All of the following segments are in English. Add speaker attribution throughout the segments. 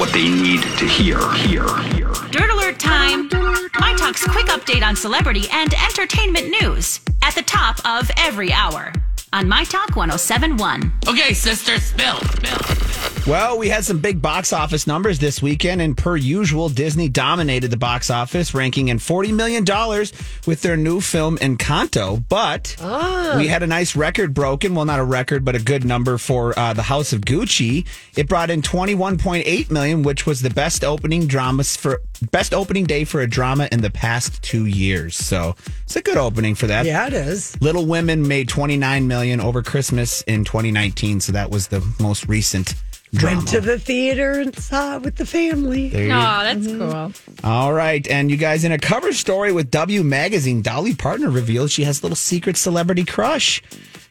Speaker 1: What they need to hear, hear, hear.
Speaker 2: Dirt Alert time! My Talk's quick update on celebrity and entertainment news at the top of every hour on My Talk 1071.
Speaker 3: Okay, sister, spill, spill.
Speaker 4: Well, we had some big box office numbers this weekend, and per usual, Disney dominated the box office, ranking in $40 million with their new film Encanto. But we had a nice record broken. Well, not a record, but a good number for uh, The House of Gucci. It brought in 21.8 million, which was the best opening dramas for best opening day for a drama in the past two years. So it's a good opening for that.
Speaker 5: Yeah, it is.
Speaker 4: Little Women made 29 million over Christmas in 2019, so that was the most recent drama.
Speaker 5: Went to the theater and saw it with the family.
Speaker 4: There you-
Speaker 6: Oh, that's mm-hmm. cool.
Speaker 4: All right, and you guys in a cover story with W Magazine, Dolly Parton revealed she has a little secret celebrity crush.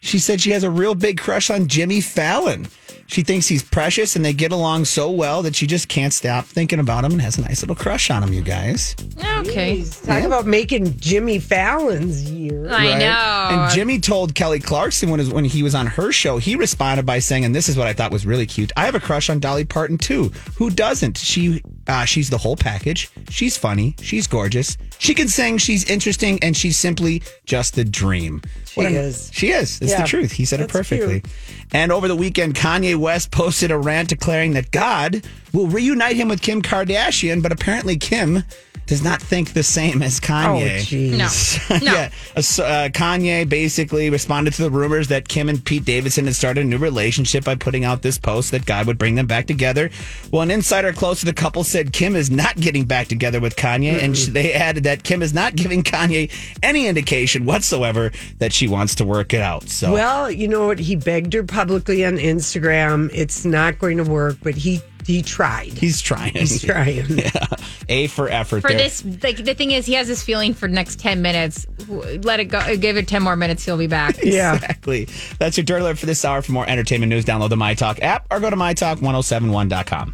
Speaker 4: She said she has a real big crush on Jimmy Fallon. She thinks he's precious and they get along so well that she just can't stop thinking about him and has a nice little crush on him, you guys.
Speaker 6: Okay.
Speaker 5: Talk about making Jimmy Fallon's year.
Speaker 6: I know.
Speaker 4: And Jimmy told Kelly Clarkson when, his, when he was on her show, he responded by saying, and this is what I thought was really cute. I have a crush on Dolly Parton too. Who doesn't? She uh, she's the whole package. She's funny. She's gorgeous. She can sing. She's interesting, and she's simply just a dream.
Speaker 5: She is.
Speaker 4: She is. It's
Speaker 5: Yeah,
Speaker 4: the truth. He said it perfectly.
Speaker 5: cute.
Speaker 4: And over the weekend, Kanye West posted a rant declaring that God will reunite him with Kim Kardashian, but apparently Kim does not think the same as Kanye.
Speaker 5: Oh, jeez.
Speaker 6: No. No.
Speaker 4: yeah, uh, Kanye basically responded to the rumors that Kim and Pete Davidson had started a new relationship by putting out this post that God would bring them back together. Well, an insider close to the couple said Kim is not getting back together with Kanye, and they added that Kim is not giving Kanye any indication whatsoever that she wants to work it out. So,
Speaker 5: Well, you know what? He begged her publicly on Instagram. It's not going to work, but he he tried.
Speaker 4: he's trying.
Speaker 5: He's trying. yeah.
Speaker 4: A for effort.
Speaker 6: For
Speaker 4: there.
Speaker 6: this, like the thing is, he has this feeling for the next ten minutes. Let it go. Give it ten more minutes. He'll be back.
Speaker 5: Yeah.
Speaker 4: Exactly. That's your dirt alert for this hour. For more entertainment news, download the My Talk app or go to mytalk1071.com.